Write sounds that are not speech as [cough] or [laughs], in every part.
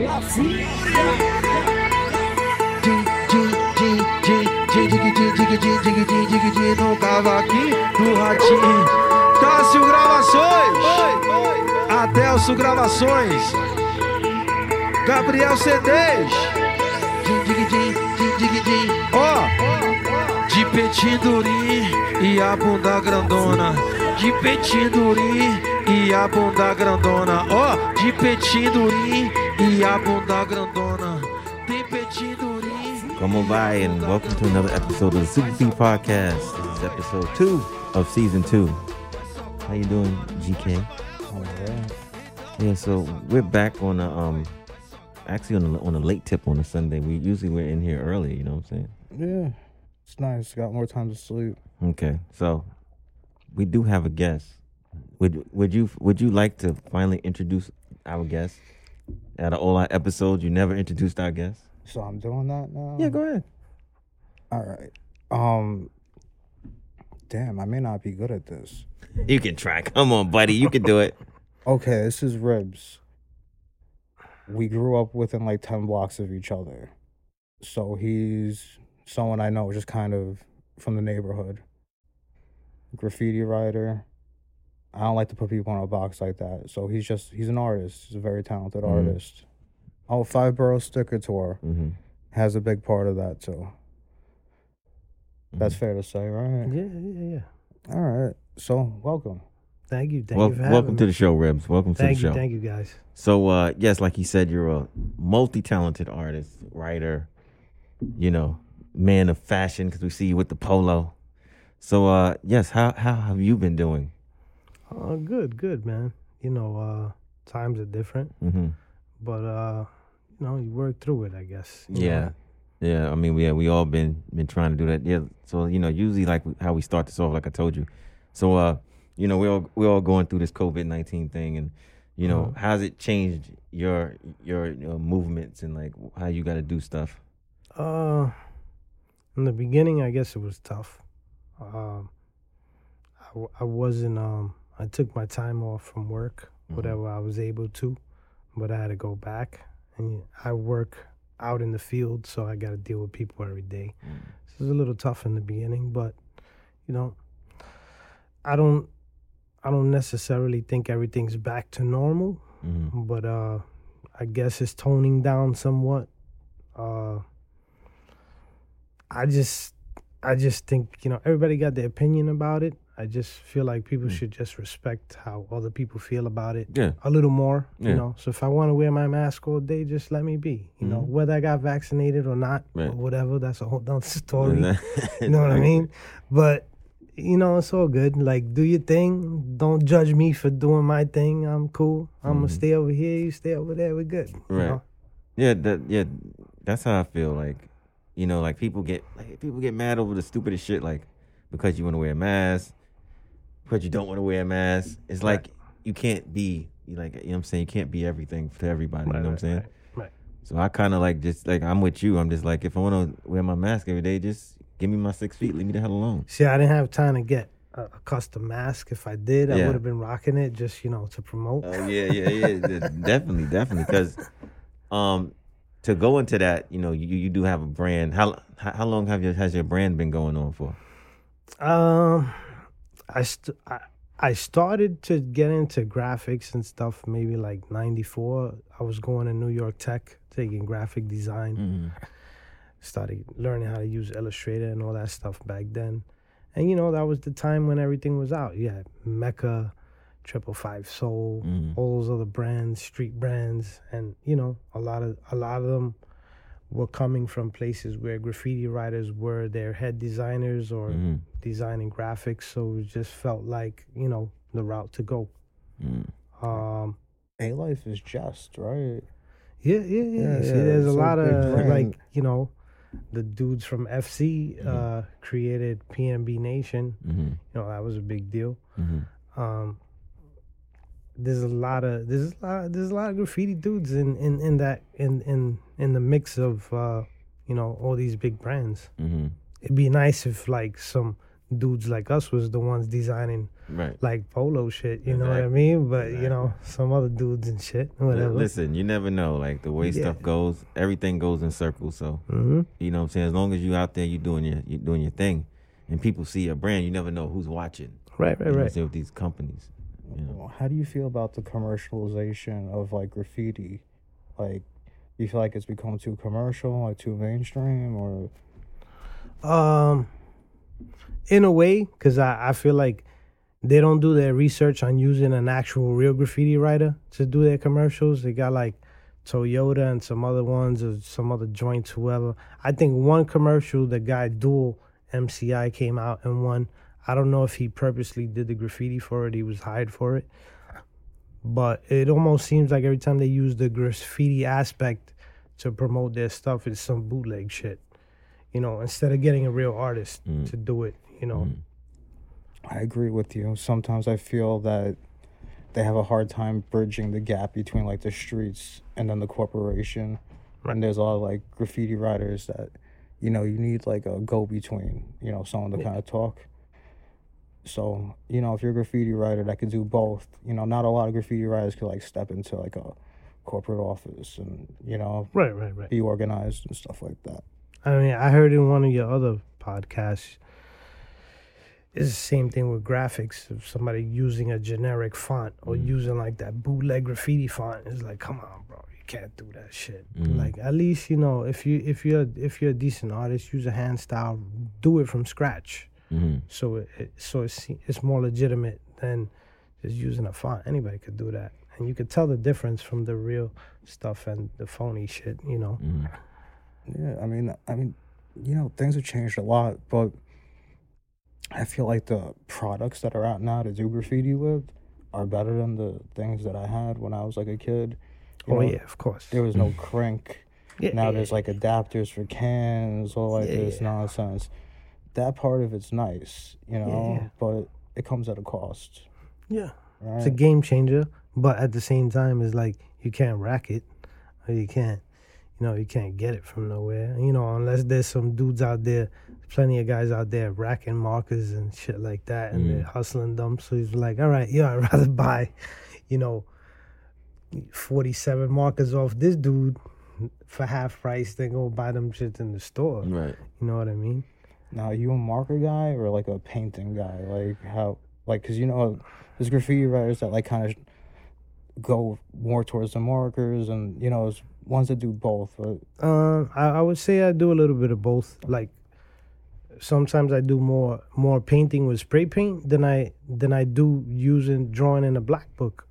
La Fúria. no cavaquinho do ratinho. Cássio Gravações. Adelso Gravações. Gabriel CDs. Ó, de peitinho durinho e a bunda grandona. De peitinho durinho e a bunda grandona. Ó, de peitinho durinho e a bunda grandona. Tem peitinho durinho. Come on by and welcome to another episode of the Super P Podcast. This is episode two of season two. How you doing, GK? Yeah, so we're back on a um, actually on a, on a late tip on a Sunday. We usually we're in here early. You know what I'm saying? Yeah, it's nice. Got more time to sleep. Okay, so we do have a guest. Would would you would you like to finally introduce our guest? Out of all our episodes, you never introduced our guest. So I'm doing that now. Yeah, go ahead. All right. Um. Damn, I may not be good at this. You can try. Come on, buddy. You can do it. [laughs] Okay, this is Ribs. We grew up within like ten blocks of each other, so he's someone I know, just kind of from the neighborhood. Graffiti writer. I don't like to put people in a box like that. So he's just he's an artist. He's a very talented Mhm. artist. Oh, Five Borough Sticker Tour Mm-hmm. has a big part of that too. That's fair to say, right? Yeah, yeah, yeah. All right. So welcome. Thank you. Thank Wel- you for having welcome me. to the show, Ribs. Welcome to the you, show. thank you, guys. So, uh, yes, like you said, you're a multi-talented artist, writer, you know, man of fashion because we see you with the polo. So, uh, yes, how how have you been doing? Uh, good, good, man. You know, uh, times are different, Mm-hmm. but uh, you know, you work through it. I guess. Yeah, know. yeah. I mean, we we all been been trying to do that. Yeah. So you know, usually like how we start this off, like I told you. So, uh, you know, we all we all going through this COVID nineteen thing, and you know, Mhm. how's it changed your your, your movements and like how you got to do stuff? Uh, in the beginning, I guess it was tough. Um, I, I wasn't. Um, I took my time off from work, Mhm. whatever I was able to, but I had to go back, and I work out in the field, so I got to deal with people every day. So it was a little tough in the beginning, but you know, I don't, I don't necessarily think everything's back to normal, Mm-hmm. but uh, I guess it's toning down somewhat. Uh, I just, I just think you know everybody got their opinion about it. I just feel like people Mm. should just respect how other people feel about it Yeah. a little more. Yeah. You know, so if I want to wear my mask all day, just let me be. You know, Mhm. whether I got vaccinated or not, Right. or whatever. That's a whole other [laughs] story. [laughs] You know what I mean? But you know, it's all good. Like, do your thing. Don't judge me for doing my thing. I'm cool. I'm Mhm. gonna stay over here. You stay over there. We're good. you Right. know? Yeah, that yeah, that's how I feel. Like, you know, like people get like people get mad over the stupidest shit, like because you want to wear a mask, because you don't want to wear a mask. It's Right. like you can't be you like you know what I'm saying. You can't be everything to everybody. you know what I'm saying? right, right. So I kind of like just like I'm with you. I'm just like if I want to wear my mask every day, just give me my six feet. Leave me the hell alone. See, I didn't have time to get a, a custom mask. If I did, I would have been rocking it just you know to promote. Oh yeah, yeah, yeah, [laughs] definitely, definitely. Because um, to go into that, you know, you you do have a brand. How how how long have your has your brand been going on for? Um, I, st- I I started to get into graphics and stuff maybe like '94. I was going to New York Tech taking graphic design. Mm-hmm. Started learning how to use Illustrator and all that stuff back then. And you know that was the time when everything was out. You had Mecca, Triple Five Soul, Mhm. all those other brands, street brands, and you know a lot of a lot of them were coming from places where graffiti writers were their head designers or Mm-hmm. designing graphics, so it just felt like you know the route to go. Mm. Um, A Life is just right. yeah, yeah, yeah. Yeah, See, yeah, there's a it's a lot big of brand. like you know, the dudes from FC Mhm. uh, created PNB Nation. Mm-hmm. You know that was a big deal. Mm-hmm. Um, there's a lot of there's a lot there's a lot of graffiti dudes in in in that in in in the mix of uh, you know all these big brands. Mm-hmm. It'd be nice if like some dudes like us was the ones designing Right. like polo shit. You know what I mean? But you know, some other dudes and shit, whatever. Listen, you never know. Like the way Yeah. stuff goes, everything goes in circles. So hmm you know what I'm saying. As long as you out there, you doing your you doing your thing, and people see your brand, you never know who's watching. Right, You right, know what I'm right. with these companies. You know. How do you feel about the commercialization of like graffiti? Like, you feel like it's become too commercial, like too mainstream, or Um, in a way, because I, I feel like they don't do their research on using an actual real graffiti writer to do their commercials. They got like Toyota and some other ones or some other joints, whoever. I think one commercial, the guy Dual MCI came out and one. I don't know if he purposely did the graffiti for it. He was hired for it. But it almost seems like every time they use the graffiti aspect to promote their stuff, it's some bootleg shit you know, instead of getting a real artist Mm. to do it, you know. Mm. I agree with you. Sometimes I feel that they have a hard time bridging the gap between like the streets and then the corporation. Right. And there's a lot of like graffiti writers that, you know, you need like a go between, you know, someone to Yeah. kind of talk. So, you know, if you're a graffiti writer that could do both, you know, not a lot of graffiti writers could like step into like a corporate office and, you know, Right, right, right. be organized and stuff like that. I mean, I heard in one of your other podcasts, it's the same thing with graphics. If somebody using a generic font or Mm. using like that bootleg graffiti font, it's like, come on, bro, you can't do that shit. Mm. Like, at least you know, if you if you're if you're a decent artist, use a hand style, do it from scratch. Mhm. so it, it so it's it's more legitimate than just using a font. Anybody could do that, and you could tell the difference from the real stuff and the phony shit. You know, Mhm. Yeah, I mean, I mean, you know, things have changed a lot, but I feel like the products that are out now to do graffiti with are better than the things that I had when I was like a kid. You oh know, yeah, of course. There was no [laughs] crank. Yeah, Now yeah, there's like adapters for cans, all like Yeah, this yeah. nonsense. That part of it's nice, you know, yeah. but it comes at a cost. yeah. Right? It's a game changer, but at the same time, it's like you can't rack it, or you can't, you know, you can't get it from nowhere. You know, unless there's some dudes out there, plenty of guys out there racking markers and shit like that, and they're Mm. hustling them. So he's like, all right, yeah, [laughs] I'd rather buy, you know, 47 markers off this dude for half price than go buy them shit in the store. Right. You know what I mean? Now, are you a marker guy or like a painting guy? Like how, like, cause you know, there's graffiti writers that like kind of go more towards the markers, and you know, ones that do both. But Um, I, I would say I do a little bit of both. Like sometimes I do more more painting with spray paint than I than I do using drawing in a black book.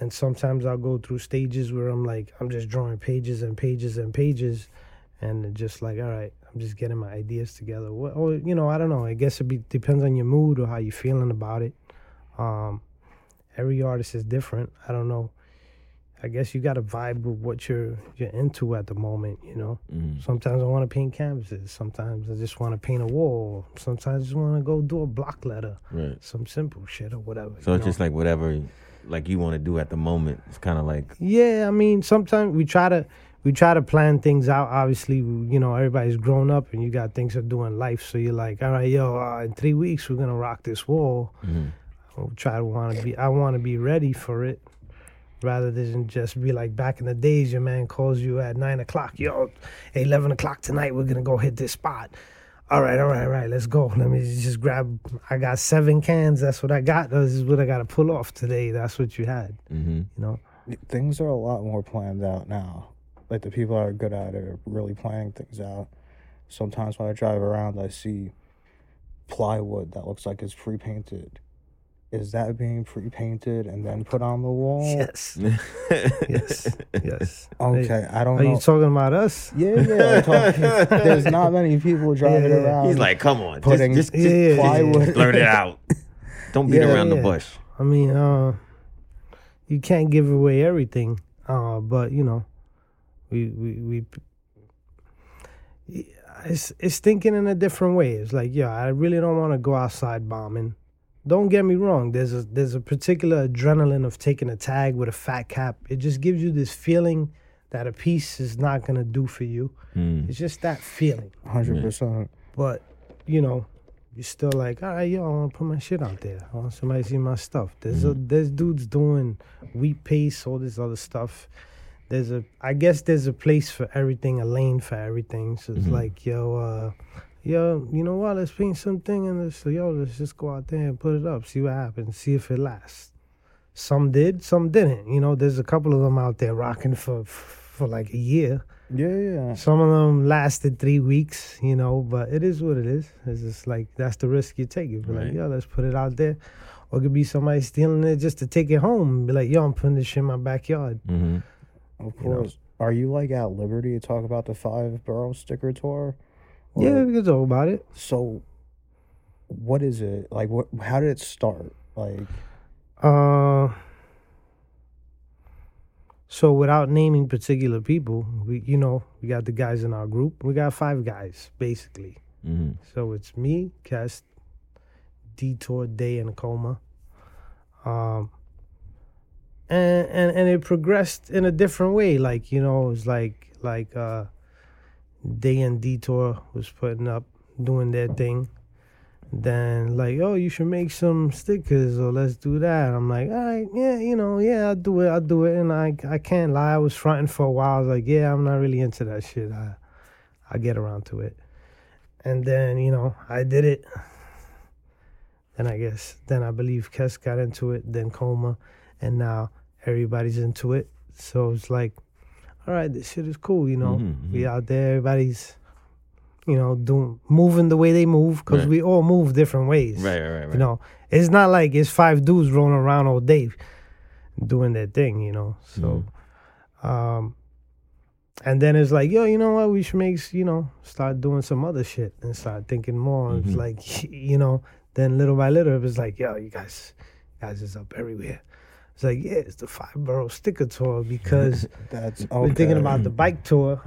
And sometimes I'll go through stages where I'm like I'm just drawing pages and pages and pages, and just like all right, I'm just getting my ideas together. Or you know, I don't know. I guess it be, depends on your mood or how you're feeling about it. Um, every artist is different. I don't know. I guess you got to vibe with what you're you're into at the moment. You know. Mhm. Sometimes I want to paint canvases. Sometimes I just want to paint a wall. Sometimes I just want to go do a block letter, Right. some simple shit or whatever. So it's know? just like whatever, like you want to do at the moment. It's kind of like yeah. I mean, sometimes we try to we try to plan things out. Obviously, you know, everybody's grown up and you got things to do in life. So you're like, all right, yo, uh, in three weeks we're gonna rock this wall. mhm. We'll try to want to be. I want to be ready for it. Rather than just be like back in the days, your man calls you at nine o'clock. Yo, eleven o'clock tonight, we're gonna go hit this spot. All right, all right, all right, let's go. Let me just grab. I got seven cans. That's what I got. This is what I got to pull off today. That's what you had. Mhm. You know. things are a lot more planned out now. Like the people that are good at it are really planning things out. Sometimes when I drive around, I see plywood that looks like it's pre-painted. Is that being pre-painted and then put on the wall? Yes. [laughs] yes. Yes. Okay, I don't Are know. you talking about us? yeah, yeah. I'm talking- [laughs] there's not many people driving Yeah, yeah. around. He's like, come on, putting just, just, Yeah, yeah, just yeah, plywood. blurt it out. [laughs] Don't beat Yeah, around the bush. I mean, uh, you can't give away everything, uh, but you know, we we we. It's it's thinking in a different way. It's like, yeah, I really don't want to go outside bombing. Don't get me wrong. There's a there's a particular adrenaline of taking a tag with a fat cap. It just gives you this feeling that a piece is not gonna do for you. Mm. It's just that feeling. Hundred percent. But you know, you're still like, all right, yo, I want to put my shit out there. I want somebody to see my stuff. There's a there's dudes doing wheat paste, all this other stuff. There's a, I guess there's a place for everything, a lane for everything. So it's Mhm. like, yo, uh, yo, you know what? Let's paint something and let's, yo, let's just go out there and put it up, see what happens, see if it lasts. Some did, some didn't. You know, there's a couple of them out there rocking for for like a year. Yeah, yeah. Some of them lasted three weeks, you know, but it is what it is. It's just like that's the risk you take. You be Right. like, yo, let's put it out there. Or it could be somebody stealing it just to take it home and be like, yo, I'm putting this shit in my backyard. Mm-hmm. Of You know. course. Are you like at liberty to talk about the five borough sticker tour? Or- Yeah, we can talk about it. So, what is it like? What? How did it start? Like, Uh so without naming particular people, we you know, we got the guys in our group. We got five guys, basically. Mm-hmm. So it's me, Kest, Detour, Day, and Coma. Um, and, and and it progressed in a different way. Like you know, it was like like uh, Day and Detour was putting up, doing their thing. Then like, oh, you should make some stickers or let's do that. I'm like, all right, yeah, you know, yeah, I'll do it, I'll do it. And I I can't lie, I was fronting for a while. I was like, yeah, I'm not really into that shit. I I'll get around to it. And then, you know, I did it. Then I guess, then I believe Kes got into it, then Coma, and now everybody's into it. So it's like, all right, this shit is cool, you know. Mhm, We out there, everybody's, you know, doing moving the way they move because Right. we all move different ways. Right, right, right. You know, it's not like it's five dudes rolling around all day doing their thing, you know. So, um, and then it's like, yo, you know what? We should make, you know, start doing some other shit and start thinking more. Mhm. It's like, [laughs] you know, then little by little, it was like, yo, you guys, guys is up everywhere. It's like, yeah, it's the five borough sticker tour because [laughs] that's okay. we're thinking about the bike tour,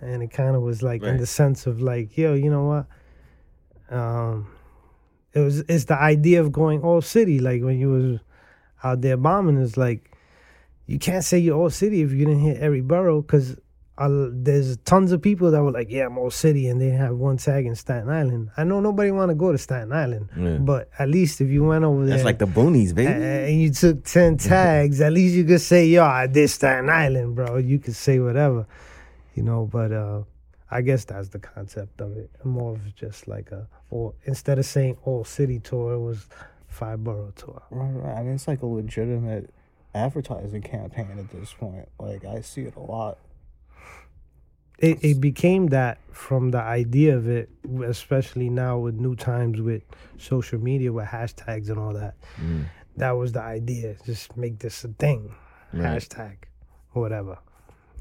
and it kind of was like in the sense of like, yo, you know what? Um, it was it's the idea of going all city. Like when you was out there bombing, it's like you can't say you're all city if you didn't hit every borough because. Uh, there's tons of people that were like, "Yeah, I'm all city," and they have one tag in Staten Island. I know nobody want to go to Staten Island, Yeah. but at least if you went over there, That's like the boonies, baby. and you took 10 [laughs] tags, at least you could say, yo, I did Staten Island, bro. You could say whatever, you know, but uh, I guess that's the concept of it. More of just like a, or instead of saying all city tour, it was five borough tour. Right, right. I mean, it's like a legitimate advertising campaign at this point. Like, I see it a lot. It, it became that from the idea of it, especially now with new times with social media, with hashtags and all that. Mm. That was the idea. Just make this a thing. Right. Hashtag, whatever,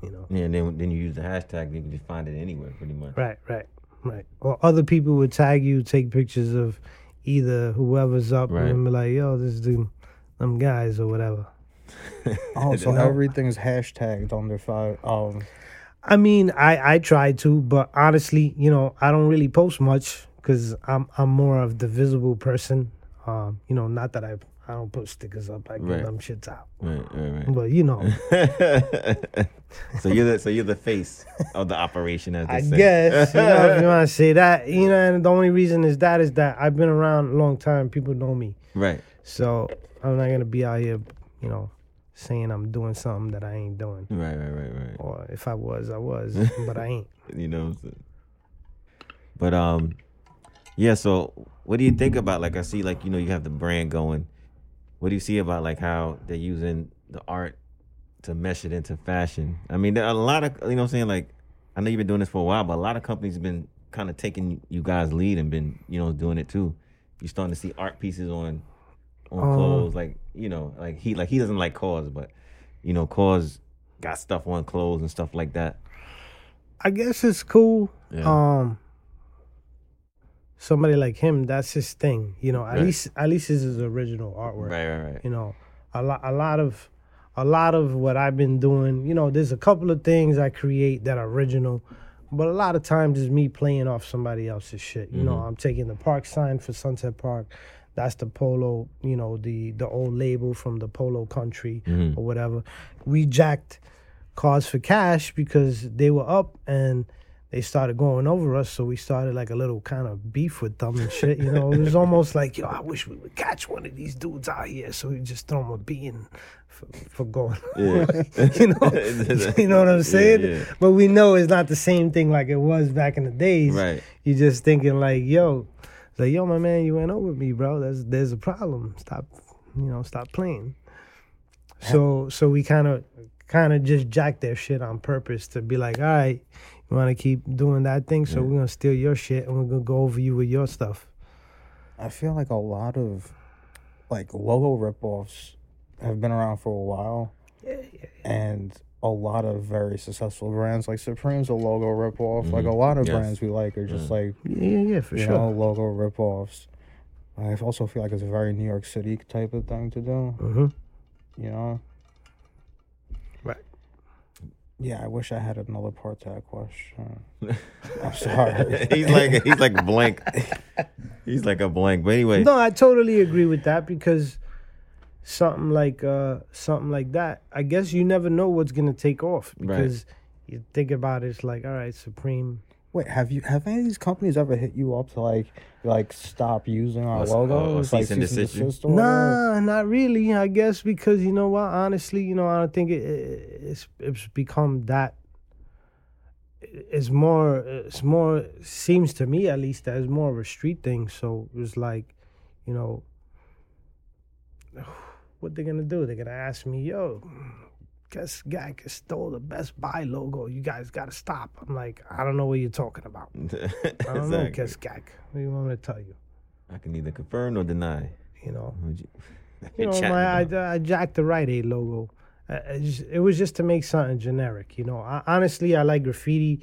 you know. Yeah, and then then you use the hashtag, you can just find it anywhere, pretty much. Right, right, right. Or other people would tag you, take pictures of either whoever's up Right. and be like, yo, this is the, them guys or whatever. [laughs] Oh, so No. everything's hashtagged on their five. Um, I mean, I, I try to, but honestly, you know, I don't really post much because I'm I'm more of the visible person. Um, you know, not that I I don't put stickers up, I give Right. them shits out. Right, right, right. But you know, [laughs] so you're the so you're the face of the operation, as they I say. guess you know if you want to say [laughs] that, you know, and the only reason is that is that I've been around a long time. People know me. right. So I'm not gonna be out here, you know, saying I'm doing something that I ain't doing. Right, right, right, right. Or if I was, I was, [laughs] but I ain't. you know. what I'm saying? But um, yeah. So, what do you think about like I see like you know you have the brand going. What do you see about like how they're using the art to mesh it into fashion? I mean, there are a lot of you know what I'm saying like I know you've been doing this for a while, but a lot of companies have been kind of taking you guys lead and been you know doing it too. You're starting to see art pieces on on Um, clothes like you know like he like he doesn't like cause, but you know cause got stuff on clothes and stuff like that. I guess it's cool. Yeah. Um, somebody like him, that's his thing. You know, at Right. least at least this is original artwork. Right, right, right. You know, a lot a lot of a lot of what I've been doing. You know, there's a couple of things I create that are original. But a lot of times it's me playing off somebody else's shit. You know, Mhm. I'm taking the park sign for Sunset Park. That's the polo, you know, the the old label from the polo country Mhm. or whatever. We jacked cars for cash because they were up and they started going over us, so we started like a little kind of beef with them and shit. You know, it was [laughs] almost like, yo, I wish we would catch one of these dudes out here, so we just throw them a beating for, for going. [laughs] Yeah. you know, [laughs] you know what I'm saying? Yeah, yeah. But we know it's not the same thing like it was back in the days. Right. You're just thinking like, yo, it's like, yo, my man, you went over me, bro. There's there's a problem. Stop, you know, stop playing. So so we kind of kind of just jacked their shit on purpose to be like, all right, you want to keep doing that thing, so Yeah. we're gonna steal your shit and we're gonna go over you with your stuff. I feel like a lot of like logo ripoffs have been around for a while, Yeah, yeah. and a lot of very successful brands like Supreme's a logo ripoff. Like a lot of Yes. brands we like are just Mm. like Yeah, yeah, yeah, for you sure. know logo ripoffs. I also feel like it's a very New York City type of thing to do. hmm You know. Right. Yeah, I wish I had another part to that question. [laughs] I'm sorry. he's like he's like blank. He's like a blank. But anyway, No, I totally agree with that because something like uh something like that, I guess you never know what's gonna take off Right. because you think about it, it's like, all right, Supreme. Wait, have you have any of these companies ever hit you up to like like stop using our Or s- logo? or- or It's like cease and cease and desist you? desist or whatever? Nah, not really. I guess because you know what? Honestly, you know, I don't think it, it, it's it's become that. It's more. It's more. Seems to me, at least, that it's more of a street thing. So it's like, you know, what they're gonna do? They're gonna ask me, "Yo, guess guy stole the Best Buy logo. You guys gotta stop." I'm like, I don't know what you're talking about. [laughs] I don't know, Exactly. guess guy. What do you want me to tell you? I can neither confirm nor deny. You know. You- [laughs] You know, my, I, I jacked the Rite Aid logo. I, I it was just to make something generic. You know, I, honestly, I like graffiti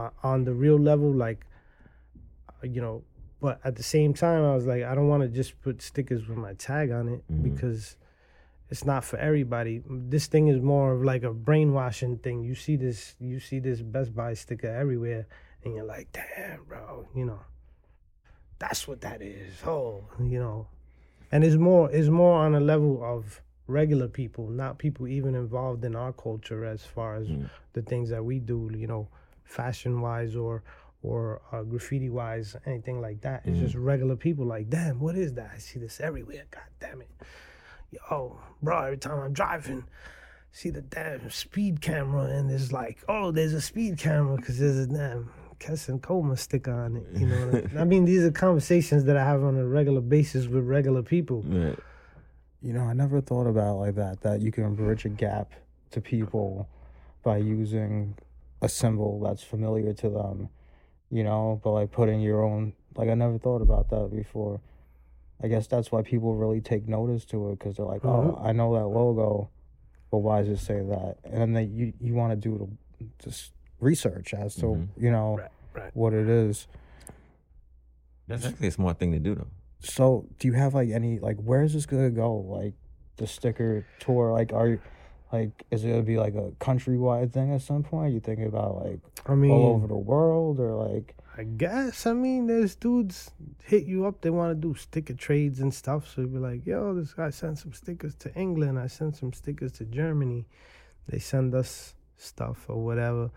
uh, on the real level, like, uh, you know. But at the same time, I was like, I don't want to just put stickers with my tag on it Mhm. because it's not for everybody. This thing is more of like a brainwashing thing. You see this, you see this Best Buy sticker everywhere, and you're like, damn, bro, you know, that's what that is. Oh, you know, and it's more it's more on a level of regular people, not people even involved in our culture as far as Mm. the things that we do, you know, fashion wise or or uh, graffiti wise, anything like that. It's Mhm. just regular people like, damn, what is that? I see this everywhere. God damn it. Yo, bro, every time I'm driving, see the damn speed camera and it's like, oh, there's a speed camera because there's a damn Kesson Coma sticker on it. You know, what I mean? I mean, these are conversations that I have on a regular basis with regular people. [laughs] Right. You know, I never thought about it like that. That you can bridge a gap to people by using a symbol that's familiar to them. You know, but like putting your own. Like I never thought about that before. I guess that's why people really take notice to it because they're like, oh, I know that logo, but why does it say that? And then they, you you want to do the, just research as to Mhm. you know Right, right. what it is. That's actually a smart thing to do, though. So, do you have like any like where is this gonna go? Like the sticker tour? Like, are you like is it gonna be like a countrywide thing at some point? Are you thinking about like I mean, all over the world or like? I guess. I mean, there's dudes hit you up. They want to do sticker trades and stuff. So you'd be like, yo, this guy sent some stickers to England. I sent some stickers to Germany. They send us stuff or whatever.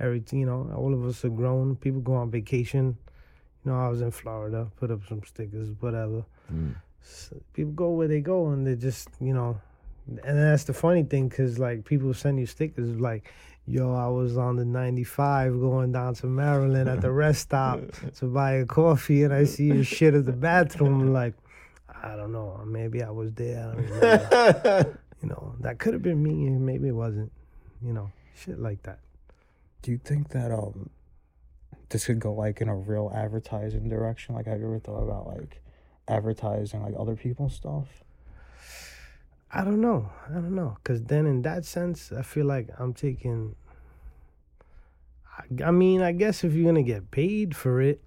Everything, you know, all of us are grown. People go on vacation. You know, I was in Florida, put up some stickers, whatever. Mm. So people go where they go and they just, you know, and that's the funny thing because, like, people send you stickers like, yo, I was on the 95 going down to Maryland at the [laughs] rest stop to buy a coffee and I see your shit at the bathroom. I'm like, I don't know. Maybe I was there. I don't [laughs] you know, that could have been me and maybe it wasn't. You know, shit like that. Do you think that um this could go like in a real advertising direction? Like, have you ever thought about like advertising like other people's stuff? I don't know. I don't know. Because then, in that sense, I feel like I'm taking. I, I mean, I guess if you're going to get paid for it,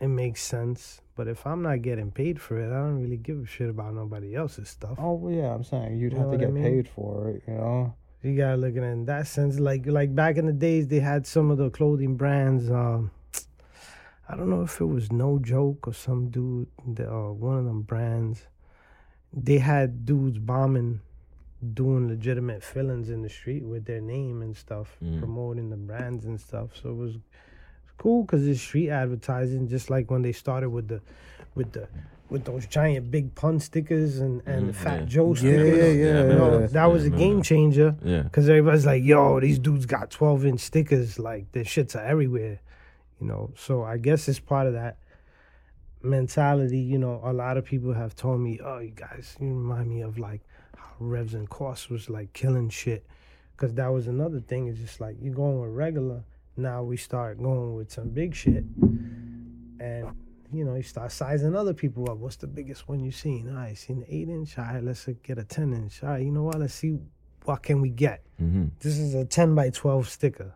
it makes sense. But if I'm not getting paid for it, I don't really give a shit about nobody else's stuff. Oh well, yeah, I'm saying you'd You have to what I get mean? paid for it. You know. You gotta look at it in that sense. Like like back in the days, they had some of the clothing brands. Um, I don't know if it was No Joke or some dude. The, uh, one of them brands. They had dudes bombing, doing legitimate fillings in the street with their name and stuff, Mm. promoting the brands and stuff. So it was, cool because it's street advertising, just like when they started with the, with the, with those giant big pun stickers and and Mhm, Fat yeah. Joe Yeah, stickers. yeah, I yeah. remember You know, that was I a remember game changer Yeah. because everybody's like, "Yo, these dudes got 12 inch stickers. Like their shits are everywhere." You know, so I guess it's part of that mentality. You know, a lot of people have told me, "Oh, you guys, you remind me of like how Revs and Cost was like killing shit," because that was another thing. It's just like you're going with regular. Now we start going with some big shit, and you know, you start sizing other people up. What's the biggest one you seen? All right, seen the eight inch. All right, let's get a ten inch. All right, you know what? Let's see what can we get. Mm-hmm. This is a ten by twelve sticker.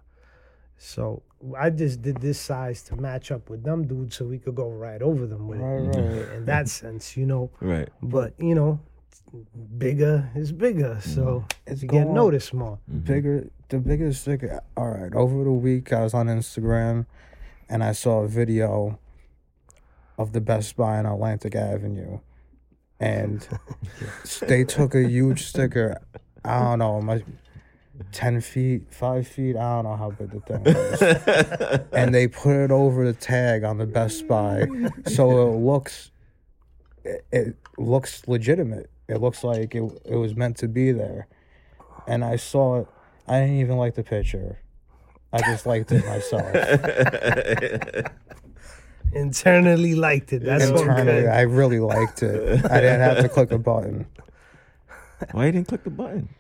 So I just did this size to match up with them dudes, so we could go right over them with Right, it. right. In that sense, you know. Right. But you know, bigger is bigger, so mm-hmm. It's you get noticed more. Mm-hmm. bigger the biggest sticker all right over the week i was on instagram and i saw a video of the best buy on atlantic avenue and [laughs] they took a huge sticker i don't know my 10 feet 5 feet i don't know how big the thing is. [laughs] And they put it over the tag on the best buy. So it looks it, it looks legitimate. It looks like it, it was meant to be there. And i saw it. I didn't even like the picture. I just liked it myself. [laughs] Internally liked it. That's internally good. i really liked it. I didn't have to click a button. Why you didn't click the button?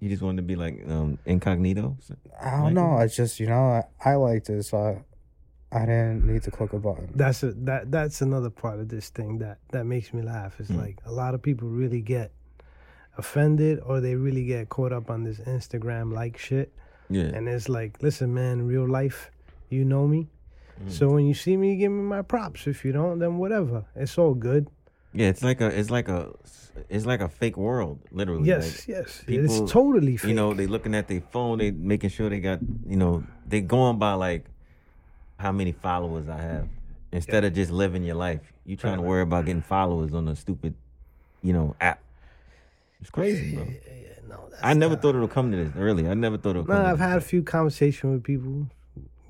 You just wanted to be like um, incognito. i don't know i just you know i, I liked it so I, I didn't need to click a button That's a, that that's another part of this thing that that makes me laugh. It's Hmm. like a lot of people really get offended or they really get caught up on this Instagram like shit. Yeah. And it's like, listen, man, real life, you know me. Mm. So when you see me, give me my props. If you don't, then whatever. It's all good. Yeah, it's like a, it's like a, it's like a fake world, literally. Yes, Like, yes. people, it's totally fake. you know, they looking at their phone, they making sure they got, you know, they going by like how many followers I have instead of just living your life. You trying to worry about getting followers on a stupid, you know, app. It's crazy, bro. Yeah, no, that's I never thought it would come to this early. I never thought it would to I've had a few conversations with people,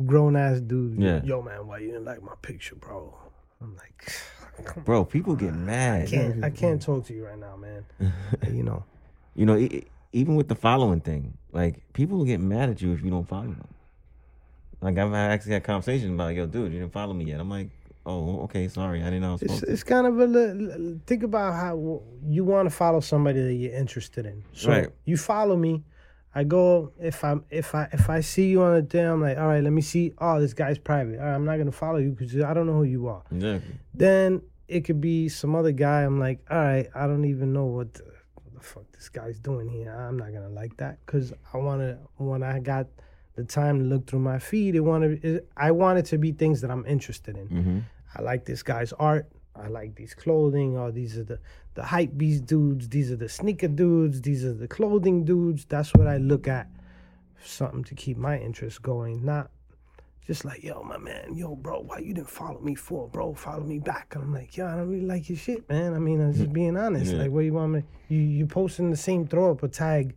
grown ass dudes. Yeah. Yo, man, why you didn't like my picture, bro? I'm like, Bro, people get I mad. can't, I can't talk to you right now, man. [laughs] you know, You know, e- even with the following thing, like people will get mad at you if you don't follow them. Like I've actually had conversations about, yo, dude, you didn't follow me yet. I'm like, oh, okay, sorry, I didn't know I was it's to. it's kind of a li- li- think about how you want to follow somebody that you're interested in. So Right. you follow me. I go if I'm if I if I see you on a thing, I'm like, all right, let me see. Oh, this guy's private. All right, I'm not gonna follow you because I don't know who you are. Exactly. Then it could be some other guy. I'm like, all right, I don't even know what the, what the fuck this guy's doing here. I'm not gonna like that because I want to when I got the time to look through my feed, it wanted it, I want it to be things that I'm interested in. hmm I like this guy's art. I like these clothing. Oh, these are the the hype beast dudes. These are the sneaker dudes. These are the clothing dudes. That's what I look at. Something to keep my interest going, not just like, yo, my man, yo, bro, why you didn't follow me for, bro? Follow me back. And I'm like, yo, I don't really like your shit, man. I mean, I'm just [laughs] being honest. Yeah. Like, what you want me? You you posting the same throw up a tag,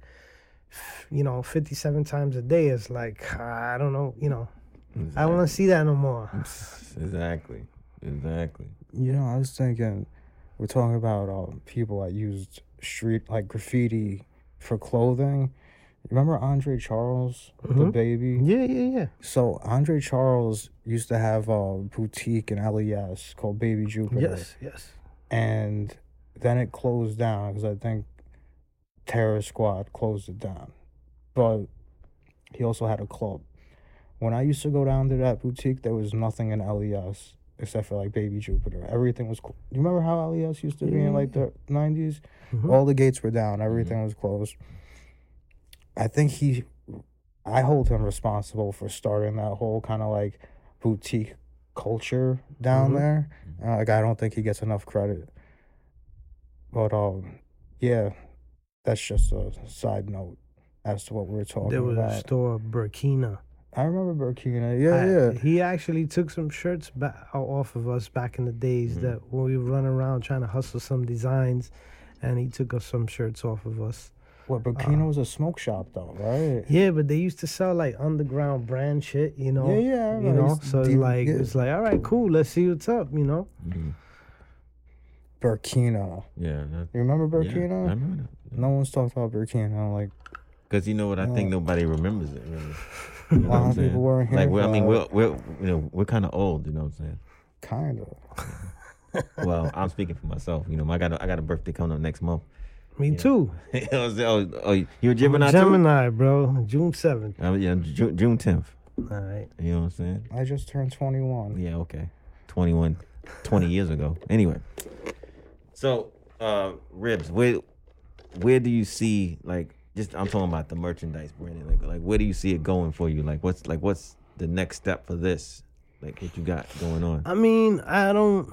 you know, 57 times a day. It's like, I don't know, you know, I don't want to see that no more. [laughs] Exactly. Exactly. You know, I was thinking, we're talking about um, people that used street like graffiti for clothing. Remember Andre Charles, the Mhm. baby? Yeah, yeah, yeah. So Andre Charles used to have a boutique in LES called Baby Jupiter, Yes, yes. and then it closed down because I think Terror Squad closed it down. But he also had a club. When I used to go down to that boutique, there was nothing in LES except for like Baby Jupiter. Everything was. Cl- you remember how LES used to be in like the '90s? Mhm. All the gates were down. Everything was closed. I think he. I hold him responsible for starting that whole kind of like boutique culture down Mhm. there. Uh, like I don't think he gets enough credit. But um, yeah, that's just a side note as to what we we're talking about. There was a store, Burkina. I remember Burkina. Yeah, I- yeah. He actually took some shirts back off of us back in the days Mhm. that when we would run around trying to hustle some designs, and he took us some shirts off of us. What Burkina was a smoke shop though, right? Yeah, but they used to sell like underground brand shit, you know. Yeah, yeah, I You know, It's so it's deep- like yeah. it's like, all right, cool, let's see what's up, you know. Mhm. Burkina. Yeah, that, You remember yeah, Burkina? I remember that. No one's talked about Burkina. Like Because you know what? I think nobody remembers it really. [laughs] You know what I'm of people saying? weren't. Like, we're, I mean, we're, we're, you know, we're kind of old, you know what I'm saying? kind of. [laughs] Well, I'm speaking for myself. You know, I got a, I got a birthday coming up next month. Me too. [laughs] You know what I'm saying? oh, oh, you're a Gemini too? Gemini, bro. June seventh. Uh, yeah, June, June 10th. All right. You know what I'm saying? I just turned 21. Yeah, okay. 21, 20 years ago. Anyway. So, uh, Ribs, where where do you see like just I'm talking about the merchandise branding. Like like where do you see it going for you? Like what's like what's the next step for this? Like what you got going on? I mean, I don't.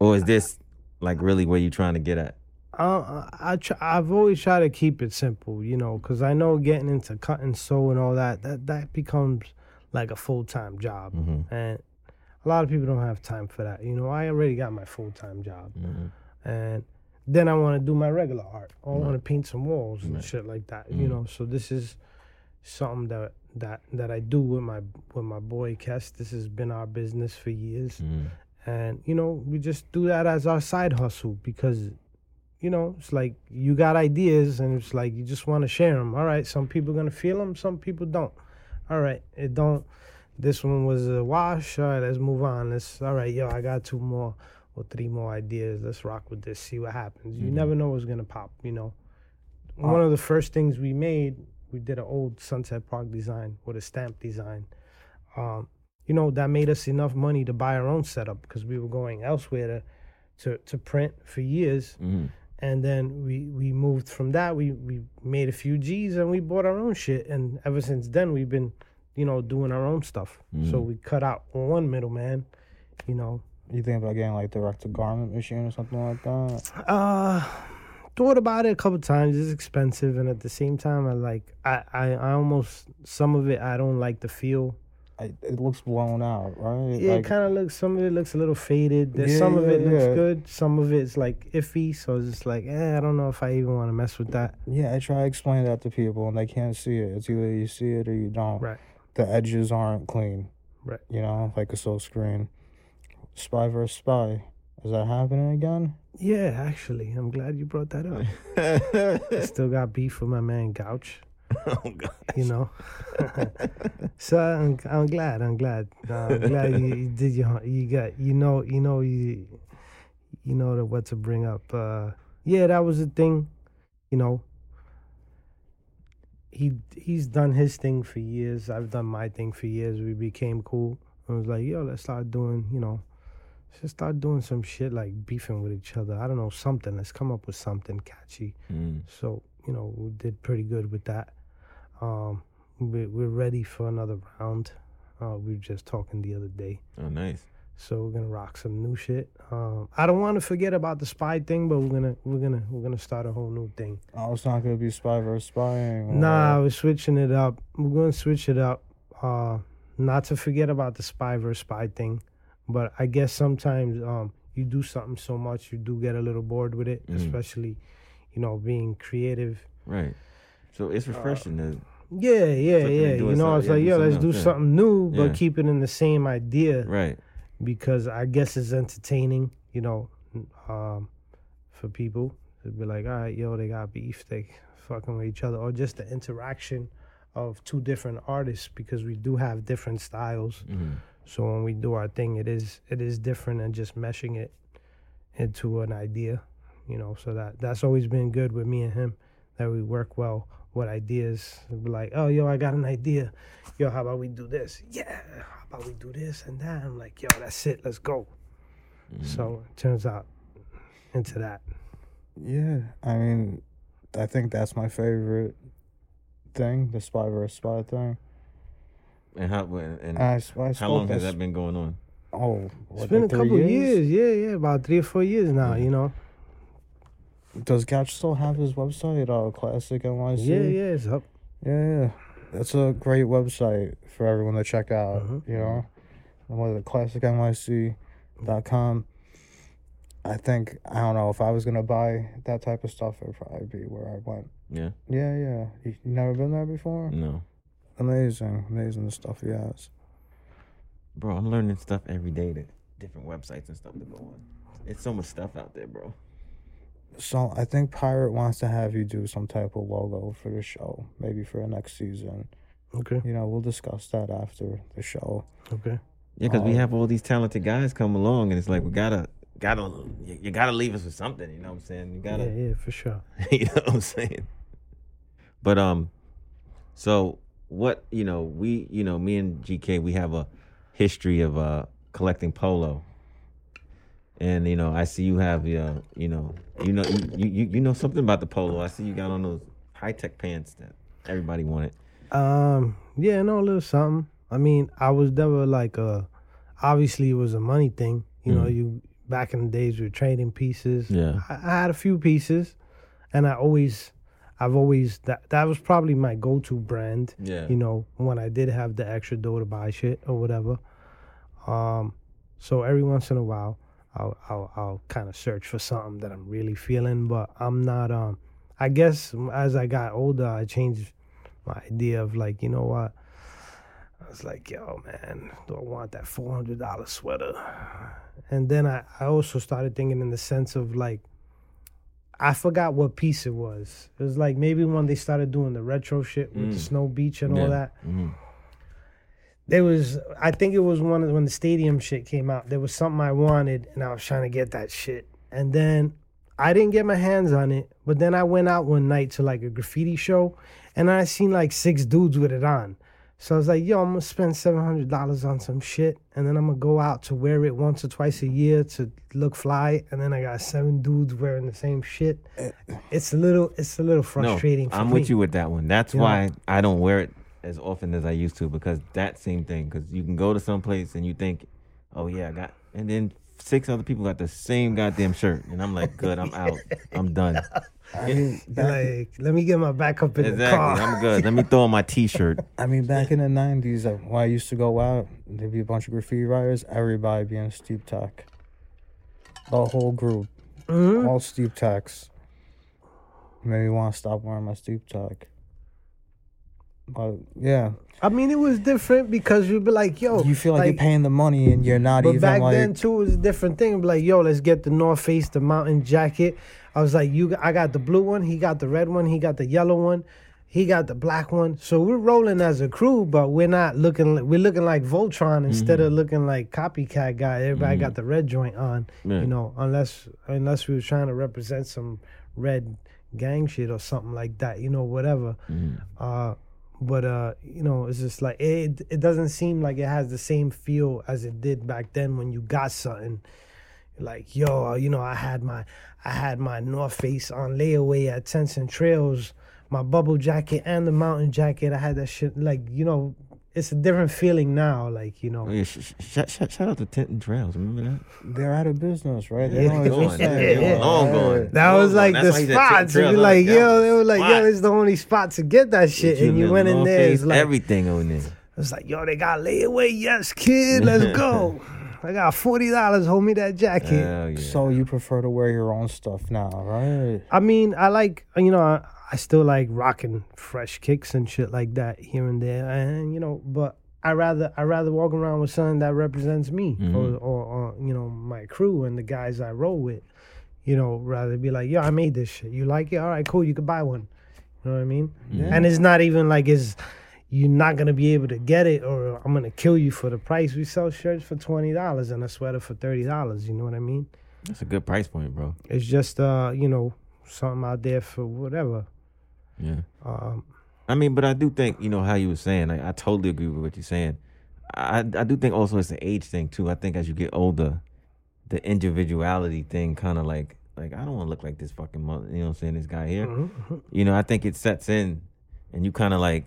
Or is this like really where you trying to get at? I, I try, I've always tried to keep it simple, you know, because I know getting into cut and sew and all that that that becomes like a full time job, Mhm. and a lot of people don't have time for that. You know, I already got my full time job, Mhm. and then I want to do my regular art. I want to paint some walls and shit like that. You Mhm. know, so this is something that that that I do with my with my boy Kes. This has been our business for years Mhm. and you know we just do that as our side hustle because you know it's like you got ideas and it's like you just want to share them all right some people gonna feel them some people don't all right it don't this one was a wash all right let's move on let's all right yo i got two more or three more ideas let's rock with this see what happens you Mhm. never know what's gonna pop you know Uh, one of the first things we made we did an old sunset park design with a stamp design um, you know, that made us enough money to buy our own setup because we were going elsewhere to, to, to print for years. Mhm. And then we, we moved from that. We, we made a few G's and we bought our own shit. And ever since then, we've been, you know, doing our own stuff. So Mhm. we cut out one middleman, you know. You think about getting like direct to garment machine or something like that? Uh, thought about it a couple times. It's expensive. And at the same time, I like, I, I, I almost, some of it, I don't like the feel. I, it looks blown out, right? Yeah, Like, it kind of looks. Some of it looks a little faded. There's Yeah, some of yeah, it looks yeah. good. Some of it's like iffy. So it's just like, eh, I don't know if I even want to mess with that. yeah, I try to explain that to people and they can't see it. It's either you see it or you don't. Right. The edges aren't clean. Right. You know, like a silk screen. Spy versus spy. Is that happening again? Yeah, actually, I'm glad you brought that up. I [laughs] still got beef with my man Gouch. oh god. You know. [laughs] so I'm, I'm glad. I'm glad. I'm [laughs] glad you, you did your. You got. You know. You know. You. You know the, what to bring up. Uh, yeah, that was the thing. You know. He he's done his thing for years. I've done my thing for years. We became cool. I was like, yo, let's start doing. You know. Let's just start doing some shit like beefing with each other. I don't know something. Let's come up with something catchy. Mm. So you know we did pretty good with that. Um, we, we're ready for another round. Uh, we were just talking the other day, Oh nice. so we're gonna rock some new shit. Um, I don't want to forget about the spy thing, but we're gonna we're gonna we're gonna start a whole new thing. Oh, it's not gonna be spy versus spying. or- Nah, we're switching it up. We're gonna switch it up. Uh, not to forget about the spy versus spy thing, but I guess sometimes um you do something so much you do get a little bored with it, Mhm. especially you know being creative. Right. So it's refreshing to Yeah, yeah, yeah. You know, it's like, do yo, let's do yeah. something new, but Yeah. keep it in the same idea right. because I guess it's entertaining, you know, um, for people to be like, all right, yo, they got beef, they fucking with each other, or just the interaction of two different artists because we do have different styles. Mhm. So when we do our thing, it is it is different and just meshing it into an idea, you know. So that that's always been good with me and him, that we work well with ideas. We'd be like, oh, yo, I got an idea. Yo, how about we do this? Yeah, how about we do this and that? I'm like, yo, that's it. Let's go. Mm-hmm. So it turns out into that. Yeah, I mean, I think that's my favorite thing, the spy versus spy thing. And how and, and I, s- I how long has that been going on? Oh, it's been a like three couple years? Yeah, yeah, about three or four years now, Yeah. you know? Does Couch still have his website? Uh, Classic NYC. Yeah, yeah, it's up. Yeah, yeah. That's a great website for everyone to check out. Mhm. You know, and what is it, classicnyc.com. I think I don't know if I was gonna buy that type of stuff, it'd probably be where I went Yeah. Yeah, yeah. You, you never been there before? No. Amazing, amazing the stuff he has. Bro, I'm learning stuff every day that different websites and stuff to go on. It's so much stuff out there, bro. So I think Pirate wants to have you do some type of logo for the show, maybe for the next season. Okay. You know, we'll discuss that after the show. Okay. Yeah, because we Oh. have all these talented guys come along, and it's like we gotta, gotta, you, you gotta leave us with something. You know what I'm saying? You gotta, Yeah, yeah, for sure. [laughs] you know what I'm saying? But um, so what you know, we you know, me and GK, we have a history of uh collecting polo, and you know, I see you have uh, you know, you know, you you you know something about the polo. I see you got on those high tech pants that everybody wanted. Um, yeah, no, a little something. I mean, I was never like uh obviously it was a money thing. You know, Mhm. you back in the days we were trading pieces. Yeah. I, I had a few pieces and I always I've always that that was probably my go to brand. Yeah. You know, when I did have the extra dough to buy shit or whatever. Um so every once in a while I'll I'll, I'll kind of search for something that I'm really feeling, but I'm not um I guess as I got older I changed my idea of like, you know what? I was like, yo, man, do I want that four hundred dollar sweater? And then I, I also started thinking in the sense of like I forgot what piece it was. It was like maybe when they started doing the retro shit with the Mm. snow beach and all that. Mhm. There was I think it was one of when the stadium shit came out. There was something I wanted and I was trying to get that shit. And then I didn't get my hands on it, but then I went out one night to like a graffiti show and I seen like six dudes with it on. So I was like, yo, I'm gonna spend seven hundred dollars on some shit, and then I'm gonna go out to wear it once or twice a year to look fly, and then I got seven dudes wearing the same shit. Eh. It's a little, it's a little frustrating. No, I'm me. with you with that one. That's You know? why I don't wear it as often as I used to because that same thing. Because you can go to some place and you think, oh yeah, I got, and then six other people got the same goddamn shirt, and I'm like, good, I'm out, I'm done. [laughs] I mean, back, Like, let me get my back up in the car. I'm good. Let me throw on my T-shirt. [laughs] I mean, back in the '90s, uh, when I used to go out, there'd be a bunch of graffiti writers. Everybody being steep tech. The whole group, Mhm. all steep techs. Maybe want to stop wearing my steep tech. Yeah, I mean, it was different because you'd be like, yo, you feel like, you're paying the money and you're not But even But back like. then too, it was a different thing. Like, yo, let's get the North Face, the mountain jacket. I was like, you, I got the blue one, he got the red one, he got the yellow one, he got the black one. So we're rolling as a crew, but we're not looking. We're looking like Voltron instead of looking like copycat guy. Everybody got the red joint on, Yeah. you know, unless unless we were trying to represent some red gang shit or something like that, you know, whatever. Mhm. Uh, but uh, you know, it's just like it. It doesn't seem like it has the same feel as it did back then when you got something. Like yo, you know, I had my I had my North Face on layaway at Tent and Trails, my bubble jacket and the mountain jacket. I had that shit. Like you know, it's a different feeling now. Like you know, Oh yeah, sh- sh- shout, shout, shout out to Tent and Trails. Remember that? they're out of business, right? Yeah, They don't Gone. exist yeah, anymore. yeah. Long gone. that Long was like the why he said Tent and spots. You'd be like, that yo, was they were like, yo, spot. it's the only spot to get that shit. And you went in North there, it's Face, like everything on there. It's like, yo, they got layaway. Yes, kid, [laughs] let's go. I got forty dollars. Hold me that jacket. Hell yeah. So you prefer to wear your own stuff now, right? I mean, I like, you know, I, I still like rocking fresh kicks and shit like that here and there, and you know, but I rather I rather walk around with something that represents me Mhm. or, or or you know my crew and the guys I roll with. You know, rather be like, yo, I made this shit. You like it? All right, cool. You could buy one. You know what I mean? Yeah. And it's not even like it's you're not gonna be able to get it or I'm gonna kill you for the price. We sell shirts for twenty dollars and a sweater for thirty dollars. You know what I mean? That's a good price point, bro. It's just uh, you know, something out there for whatever. Yeah. Um, I mean, but I do think you know how you were saying. I, I totally agree with what you're saying. I I do think also it's an age thing too. I think as you get older, the individuality thing kind of like like I don't want to look like this fucking mother. You know what I'm saying? This guy here. mhm, mhm. You know, I think it sets in, and you kind of like,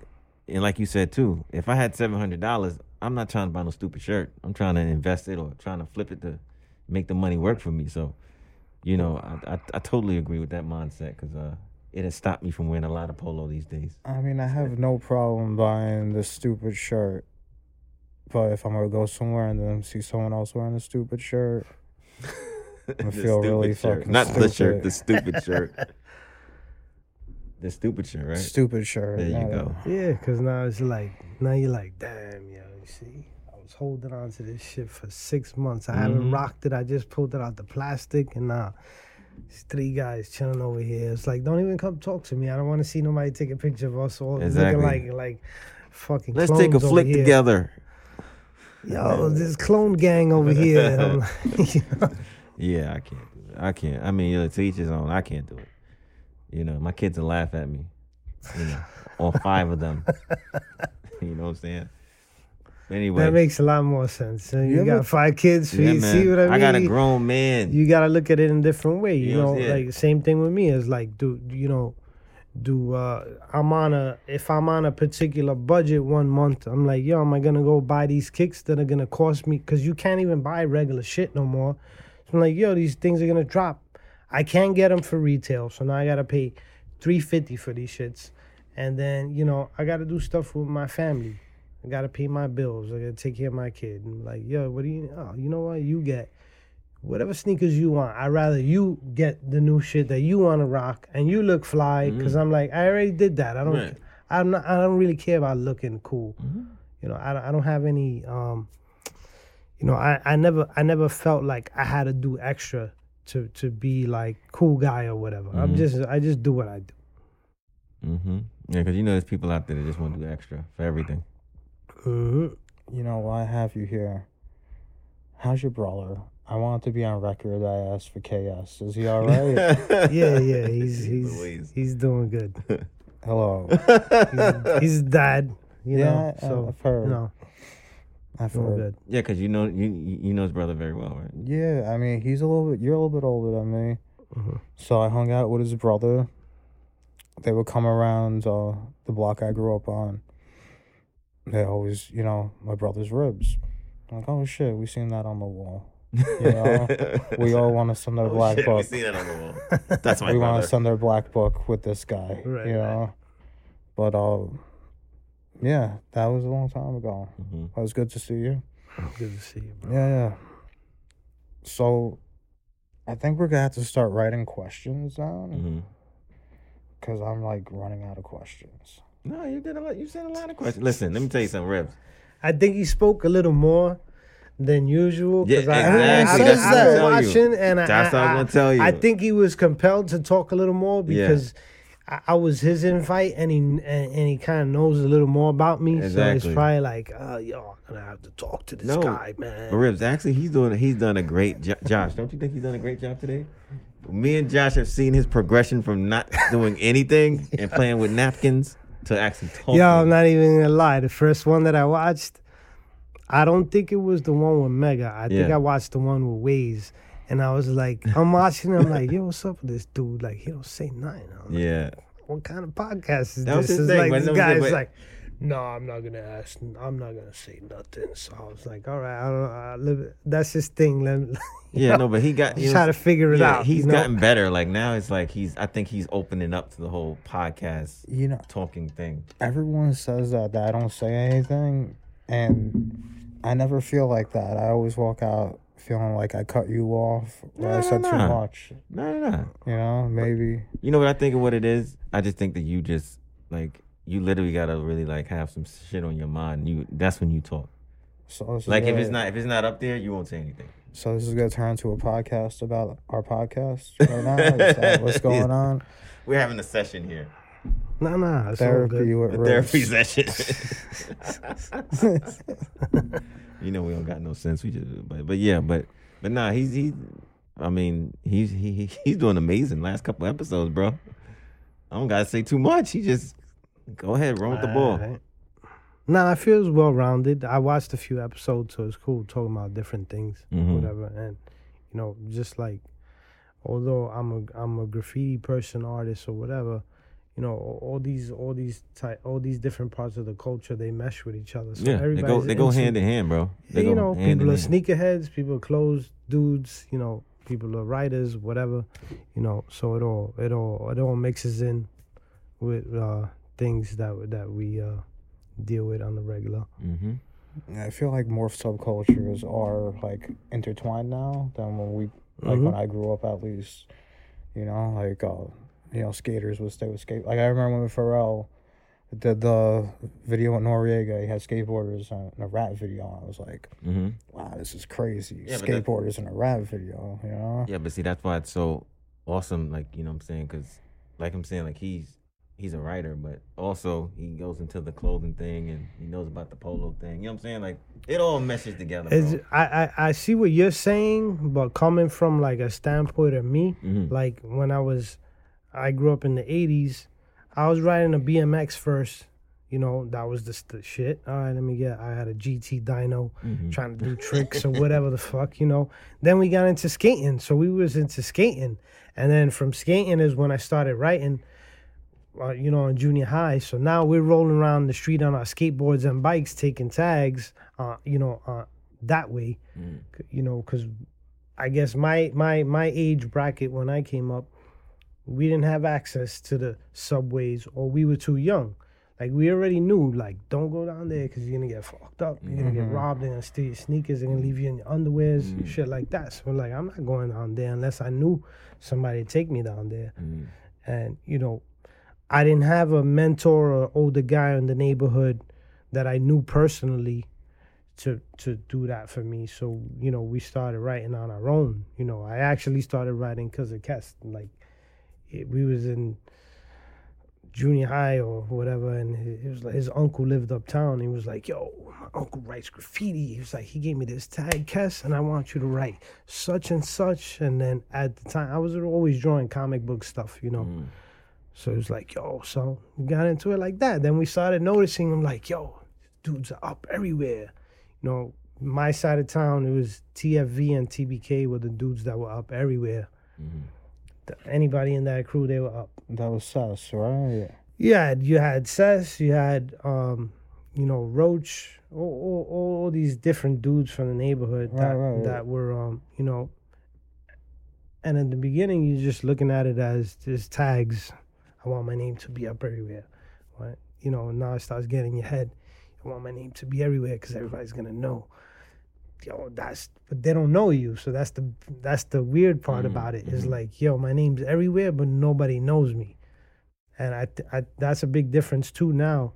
and like you said too. If I had seven hundred dollars, I'm not trying to buy no stupid shirt. I'm trying to invest it or trying to flip it to make the money work for me. So, you know, I I, I totally agree with that mindset because uh, it has stopped me from wearing a lot of polo these days. I mean, I have no problem buying the stupid shirt. But if I'm gonna go somewhere and then see someone else wearing a stupid shirt, [laughs] I feel really shirt. fucking not the shirt, the stupid shirt. [laughs] The stupid shit, right? Stupid shirt. There you go. Yeah, because now it's like, now you're like, damn, yo, you see, I was holding on to this shit for six months. I haven't Mhm. rocked it. I just pulled it out the plastic, and now these three guys chilling over here. It's like, don't even come talk to me. I don't want to see nobody take a picture of us all Exactly. looking like, like fucking Let's take a flick here. together. Yo, this clone gang over here. Like, you know, Yeah, I can't do it. I can't. I mean, you know, to each his own. I can't do it. You know, my kids will laugh at me. You know, all five of them. [laughs] you know what I'm saying? Anyway, that makes a lot more sense. So you, got five kids. Yeah, you see what I mean? I got a grown man. you gotta look at it in a different way. You, You know know, what I'm saying? like same thing with me is like, do you know, do uh I'm on a if I'm on a particular budget one month, I'm like, yo, am I gonna go buy these kicks that are gonna cost me? Because you can't even buy regular shit no more. So I'm like, yo, these things are gonna drop. I can't get them for retail, so now I gotta pay three fifty for these shits, and then you know I gotta do stuff with my family. I gotta pay my bills. I gotta take care of my kid. And like, yo, what do you? Oh, you know what? You get whatever sneakers you want. I'd rather you get the new shit that you want to rock and you look fly. Because I'm like, I already did that. I don't. Right. I'm not. I don't really care about looking cool. Mm-hmm. You know, I, don't- I don't have any. Um, you know, I, I never I never felt like I had to do extra to to be like cool guy or whatever. I'm Mhm. just I just do what I do. Mm-hmm. Yeah, because you know there's people out there that just want to do extra for everything. hmm You know, while I have you here, how's your brawler? I want to be on record. I asked for KS. Is he all right? [laughs] Yeah, yeah. He's [laughs] he's Louise. he's doing good. [laughs] Hello. He's, he's dad. You Yeah, know, I- so I've heard. you know, I've doing heard. good. Yeah, because you know you you know his brother very well, right? Yeah, I mean, he's a little bit. You're a little bit older than me, Mhm. so I hung out with his brother. They would come around uh, the block I grew up on. They always, you know, my brother's ribs. I'm like, oh shit, we seen that on the wall. know, [laughs] We all want to send our Oh, black shit, we book. seen that on the wall. That's [laughs] my we want to send our black book with this guy. Right, you right. know, but uh, yeah, that was a long time ago. Mhm. It was good to see you. Good to see you, bro. Yeah, yeah. So, I think we're gonna have to start writing questions down because I'm like running out of questions. No, you did a lot. You said a lot of questions. Listen, let me tell you something, Ribs. I think he spoke a little more than usual. 'cause Yeah, I, exactly. I, I, That's I, I was was you. watching, and I, That's what I was I- gonna tell you. I think he was compelled to talk a little more Yeah. I, I was his invite, and he and, and he kind of knows a little more about me. exactly. So it's probably like, uh, yo, I'm gonna have to talk to this No, guy, man. Ribs, actually, he's doing he's done a great job. Josh, don't you think he's done a great job today? Me and Josh have seen his progression from not [laughs] doing anything and playing with napkins to actually talking. Yo, I'm not even gonna lie. The first one that I watched, I don't think it was the one with Mega. I think I watched the one with Waze. And I was like, I'm watching. I'm like, yo, what's up with this dude? Like, he don't say nothing. I'm like, yeah, what kind of podcast is That was this? his It's thing, like but this no, guy's like, no, I'm not gonna ask. I'm not gonna say nothing. So I was like, all right, I don't, I live, that's his thing. Let me, [laughs] yeah. No, but he got. you just know, try to figure it yeah, out. He's you know? gotten better. Like now, it's like he's. I think he's opening up to the whole podcast You know, talking thing. everyone says that that I don't say anything, and I never feel like that. I always walk out feeling like I cut you off or No, I no, said too no. much. No, no, no. You know, maybe. You know what I think of what it is? I just think that you just like you literally gotta really like have some shit on your mind. You that's when you talk. So Like if gonna- it's not if it's not up there, you won't say anything. So this is gonna turn into a podcast about our podcast right now. [laughs] What's going on? We're having a session here. No, no, it's all Therapy good. with A Rose. therapy session. [laughs] [laughs] you know we don't got no sense. We just but but yeah, but but nah, he's he I mean, he's he, he he's doing amazing last couple episodes, bro. I don't gotta say too much. He just go ahead, run with the ball. Alright. Nah, I feel it's well rounded. I watched a few episodes, so it's cool talking about different things, Mhm. whatever. And you know, just like, although I'm a I'm a graffiti person, artist, or whatever, you know, all, all these all these type all these different parts of the culture they mesh with each other. So Yeah, they go they go into- hand in hand, bro. They you go know, hand people in are hand. sneakerheads, people are clothes dudes, you know, people are writers, whatever, you know. So it all it all it all mixes in with uh, things that that we uh, deal with on the regular. Mm-hmm. I feel like more subcultures are like intertwined now than when we like Mhm. when I grew up at least. You know, like uh, you know skaters would stay with skate. Like I remember when Pharrell did the video with Noreaga, he had skateboarders in a rap video. I was like, hmm wow, this is crazy. Yeah, skateboarders in a rap video, you know? Yeah, but see, that's why it's so awesome. Like you know, what I'm saying, because like I'm saying, like he's he's a writer, but also he goes into the clothing thing and he knows about the polo thing. You know what I'm saying? Like it all meshes together. Bro. I, I I see what you're saying, but coming from like a standpoint of me, Mhm. like when I was, I grew up in the '80s. I was riding a BMX first. You know, that was the, the shit. All right, let me get. I had a GT dyno, Mhm. trying to do tricks or whatever the fuck, you know. Then we got into skating, so we was into skating, and then from skating is when I started writing. Uh, you know, in junior high. So now we're rolling around the street on our skateboards and bikes, taking tags. Uh, you know, uh, that way Mm. you know because i guess my my my age bracket when i came up we didn't have access to the subways or we were too young like we already knew like don't go down there because you're gonna get fucked up you're gonna get Mhm. robbed they're gonna steal your sneakers they're gonna leave you in your underwears Mhm. shit like that so like i'm not going down there unless i knew somebody to take me down there Mm. and you know i didn't have a mentor or older guy in the neighborhood that i knew personally to to do that for me so you know we started writing on our own you know i actually started writing because of Kess. like it, we was in junior high or whatever and it was like his uncle lived uptown he was like yo my uncle writes graffiti he was like he gave me this tag Kess, and i want you to write such and such and then at the time i was always drawing comic book stuff you know Mm. so it was like, yo, so we got into it like that. Then we started noticing them like, yo, dudes are up everywhere. You know, my side of town, it was TFV and TBK were the dudes that were up everywhere. Mhm. Anybody in that crew, they were up. That was sus, right? Had you had Cess, you had um, you know, Roach, all, all, all these different dudes from the neighborhood that Right, right, right. that were um, you know. And in the beginning, you're just looking at it as just tags. I want my name to be up everywhere, right? You know, now it starts getting in your head. I want my name to be everywhere because everybody's gonna know. Yo, that's but they don't know you, so that's the that's the weird part Mhm, about it. Is mhm. like, yo, my name's everywhere, but nobody knows me. And I, I that's a big difference too now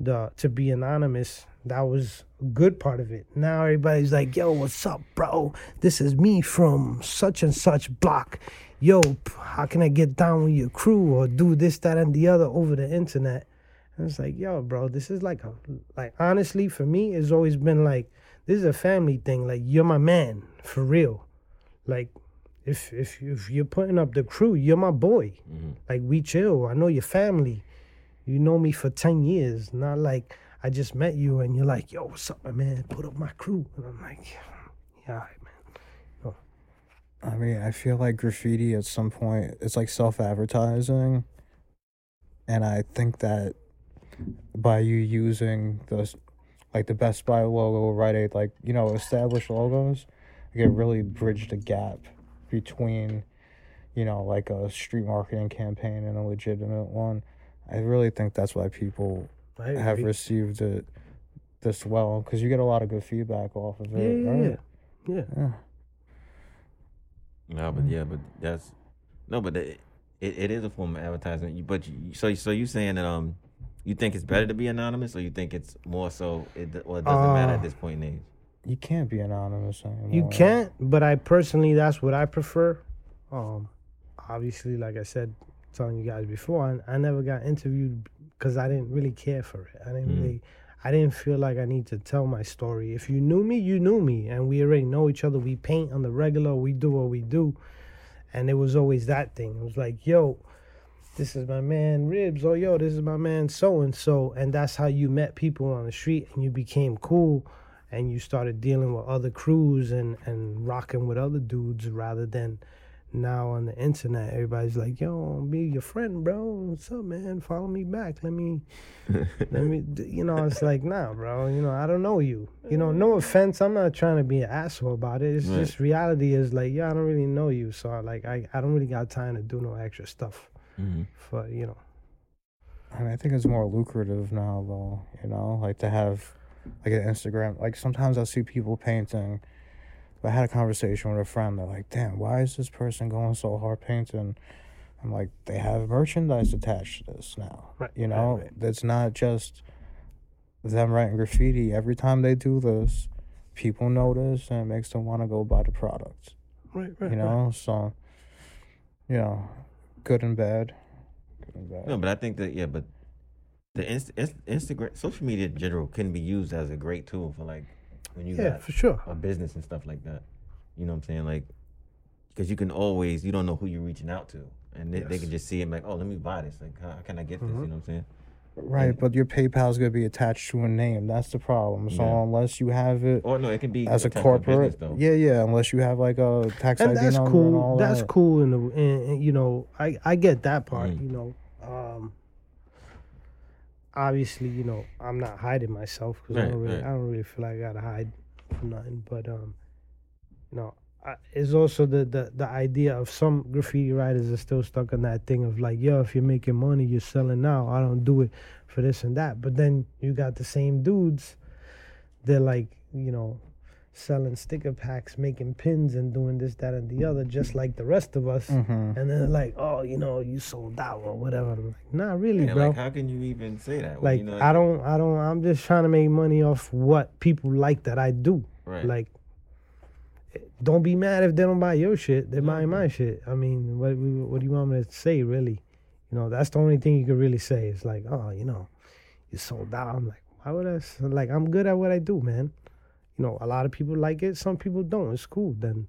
the to be anonymous that was a good part of it. Now everybody's like yo what's up bro? This is me from such and such block. Yo how can i get down with your crew or do this that and the other over the internet? And it's like yo bro this is like a like honestly for me it's always been like this is a family thing like you're my man for real like if if if you're putting up the crew you're my boy Mhm. like we chill. I know your family. You know me for ten years. Not like I just met you and you're like, yo, what's up, my man? Put up my crew. And I'm like, yeah, all right, man. I mean, I feel like graffiti at some point it's like self-advertising, and I think that by you using the like the Best Buy logo, Rite Aid, like you know, established logos, you can really bridge the gap between, you know, like a street marketing campaign and a legitimate one. I really think that's why people have received it this well because you get a lot of good feedback off of it. yeah, right? yeah, yeah. yeah. No, but yeah, but that's no, but it, it, it is a form of advertising. But you, so so you saying that um, you think it's better to be anonymous, or you think it's more so it or it doesn't matter Uh, at this point in age? You can't be anonymous anymore. You can't, but I personally, that's what I prefer. Um, obviously, like I said, telling you guys before, I, I never got interviewed because I didn't really care for it. I didn't Mm. really, I didn't feel like I need to tell my story. If you knew me, you knew me, and we already know each other. We paint on the regular. We do what we do, and it was always that thing. It was like, yo. This is my man Ribs. Oh, yo, this is my man so and so. And that's how you met people on the street and you became cool and you started dealing with other crews and and rocking with other dudes rather than now on the internet. Everybody's like yo I'll be your friend bro. What's up man? Follow me back. Let me [laughs] let me you know it's like nah bro. You know i don't know you. You know uh. no offense. I'm not trying to be an asshole about it. It's Right. just reality is like yeah i don't really know you. So I, like I, I don't really got time to do no extra stuff hmm for you know I mean, I think it's more lucrative now, though. You know, like to have like an Instagram. Like sometimes I see people painting. I had a conversation with a friend. They're like, "Damn, why is this person going so hard painting?" I'm like, they have merchandise attached to this now. Right, You right, know, right. it's not just them writing graffiti. Every time they do this, people notice and it makes them want to go buy the product. Right, right. You know, so you know, good and bad. Good and bad. No, but I think that yeah, but the inst- inst- Instagram, social media in general, can be used as a great tool for like when you Yeah, got for sure. a business and stuff like that. You know what I'm saying? Like, because you can always, you don't know who you're reaching out to, and they, they can just see it like, oh, let me buy this. Like, how, how can I get this? Mhm. You know what I'm saying? Right, but your PayPal is gonna be attached to a name. That's the problem. So Yeah. unless you have it Or no, it can be as a corporate, business, though. yeah, yeah. Unless you have like a tax and ID that's number and all cool. That's that. cool, in the and, and, you know, I I get that part. Mm. You know, um, obviously, you know, I'm not hiding myself because I Right, don't really, right. I don't really feel like I gotta hide from nothing. But um, you know, I, it's also the, the the idea of some graffiti writers are still stuck on that thing of like, yo, if you're making money, you're selling now. I don't do it for this and that. But then you got the same dudes. They're like, you know, selling sticker packs, making pins, and doing this, that, and the other, just like the rest of us. Mhm. And then like, oh, you know, you sold out or whatever. I'm like, nah, really, Yeah, bro. like, how can you even say that? Like, you know, I don't, I don't, I'm just trying to make money off what people like that I do. Right. Like, don't be mad if they don't buy your shit. They're buying Okay. my shit. I mean, what, what do you want me to say, really? You know, that's the only thing you can really say. It's like, oh, you know, you sold out. I'm like, why would I? s- Like, I'm good at what I do, man. You know, a lot of people like it. Some people don't. It's cool. Then,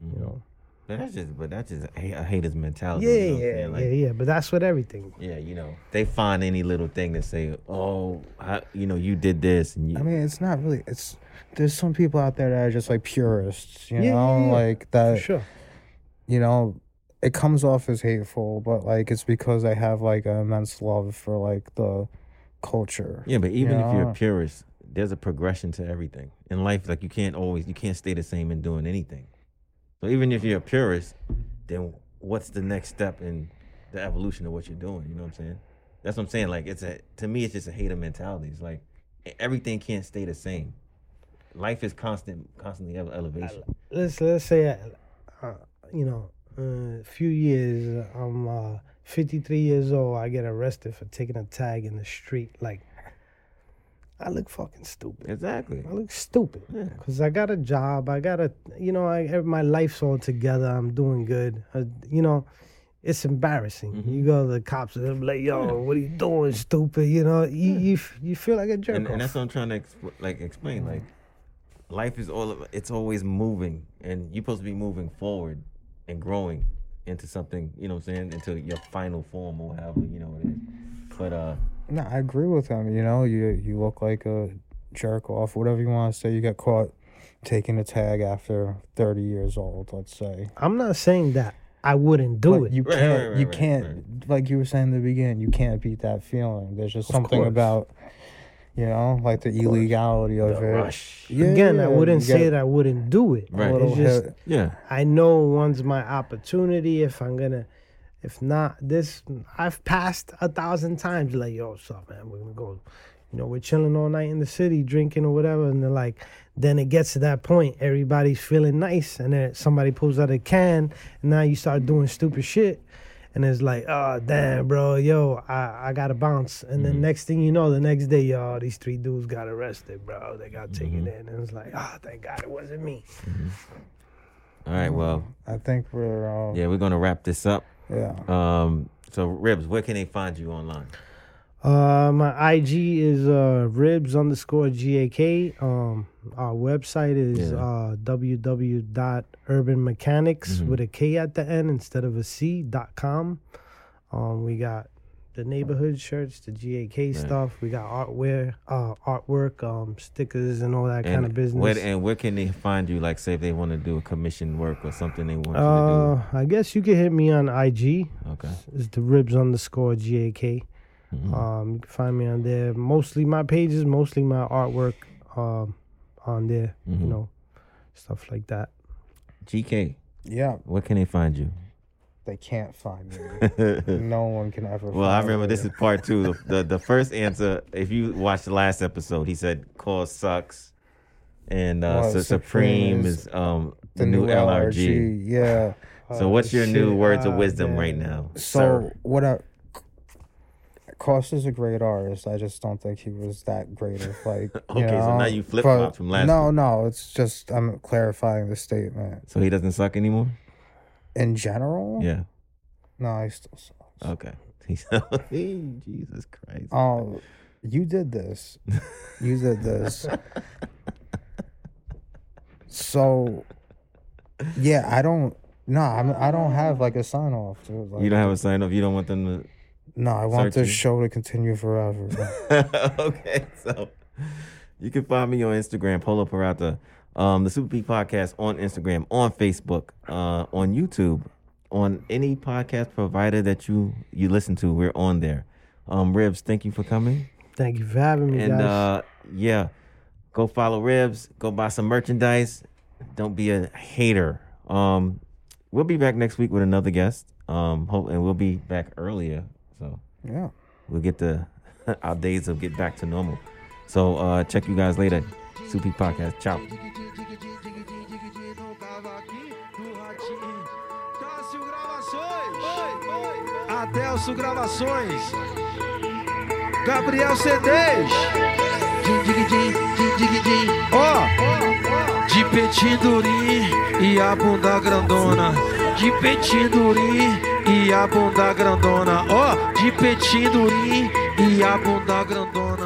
you Mhm. know. But that's just, but that's just a, ha- a hater's mentality. Yeah, you know yeah. Like, yeah, yeah. But that's what everything. Yeah, you know, they find any little thing to say, oh, how, you know, you did this, and you, I mean, it's not really. It's there's some people out there that are just like purists, you Yeah, know, yeah, yeah. like For that. sure. You know, it comes off as hateful, but like it's because I have like an immense love for like the culture. yeah, but even if you're a purist, there's a progression to everything in life. Like you can't always, you can't stay the same in doing anything. So even if you're a purist, then what's the next step in the evolution of what you're doing? You know what I'm saying? That's what I'm saying. Like it's a, to me, it's just a hater mentality. It's like everything can't stay the same. Life is constant, constantly ele- elevation. Let's let's say, uh, uh, you know, a few years. uh, I'm uh, 53 years old. I get arrested for taking a tag in the street. Like, I look fucking stupid. Exactly. I look stupid Yeah. because I got a job. I got a, you know, I have my life's all together. I'm doing good. Uh, you know, it's embarrassing. Mhm. You go to the cops and they're like, "Yo, what are you doing, stupid?" You know, you you, you feel like a jerk. and, and that's what I'm trying to expl- like explain. Like, life is all of, it's always moving, and you're supposed to be moving forward and growing into something. You know what I'm saying? Into your final form or however you know what it is. But uh, No, I agree with him. You know, you you look like a jerk off, whatever you want to say. You got caught taking a tag after 30 years old, let's say. I'm not saying that I wouldn't do But it. You Right, can't. right, right, you right, can't. Like you were saying in the beginning, you can't beat that feeling. There's just Of something course. about, you know, like the illegality of the it. rush. Yeah, Again, I wouldn't you get say that I wouldn't do it. Right. It's just hit. Yeah. I know one's my opportunity. If I'm gonna, if not this, I've passed a thousand times. Like, yo, what's up, man? We're gonna go. You know, we're chilling all night in the city, drinking or whatever, and they're like, then it gets to that point. Everybody's feeling nice, and then somebody pulls out a can, and now you start doing stupid shit. And it's like, oh damn, bro, yo, I, I gotta bounce. And then mm-hmm. next thing you know, the next day, yo, these three dudes got arrested, bro. They got mm-hmm. taken in, and it's like, oh, thank God it wasn't me. Mm-hmm. All right. Well, I think we're. Uh, yeah, we're gonna wrap this up. yeah. Um. So, Ribs, where can they find you online? Uh, my IG is uh ribs underscore gak. Um, our website is Yeah. uh www.urbanmechanics Mhm. with a K at the end instead of a C dot com. Um, we got the neighborhood shirts, the GAK stuff. We got artware, uh, artwork, um, stickers, and all that kind of business. Where, and where can they find you? Like, say if they want to do a commission work or something they want uh, to do. I guess you can hit me on IG. Okay. It's the ribs underscore gak. Mhm. Um, you can find me on there. Mostly my pages, mostly my artwork um, on there. You Mhm. know, stuff like that. GK, Yeah. where can they find you? They can't find me. [laughs] no one can ever. Well, I remember me. this is part two. The, the the first answer, if you watched the last episode, he said KAWS sucks, and uh, Well, so Supreme Supreme is is um the, new, LRG. Yeah. So what's your new shit. words of Ah, wisdom damn. right now? So sir? what I Cross is a great artist. I just don't think he was that great of like. [laughs] you Okay, so now you flip-flopped from last No, week. no, it's just I'm clarifying the statement. So he doesn't suck anymore? In general, Yeah. no, he still sucks. Okay. [laughs] [laughs] Jesus Christ. Oh, you did this. You did this. so, yeah, I don't. No, I'm, I don't have like a sign off. Like, you don't have a sign off. You don't want them No, I want this show to continue forever. [laughs] okay, so you can find me on Instagram, Polo Parata, um, the Super P Podcast on Instagram, on Facebook, uh, on YouTube, on any podcast provider that you you listen to. We're on there. Um, Ribs, thank you for coming. Thank you for having me, And guys. uh, yeah, go follow Ribs. Go buy some merchandise. Don't be a hater. Um, we'll be back next week with another guest. Um, hope and we'll be back earlier. Yeah. we'll get the [laughs] our days will get back to normal. So uh, check you guys later. Supi Podcast. Ciao. Adelso Gravações. Gabriel CDs. Din, dig, din, din, dig, din. Ó, de peitinho durinho e a bunda grandona. De peitinho durinho e a bunda grandona. Ó, de peitinho durinho e a bunda grandona.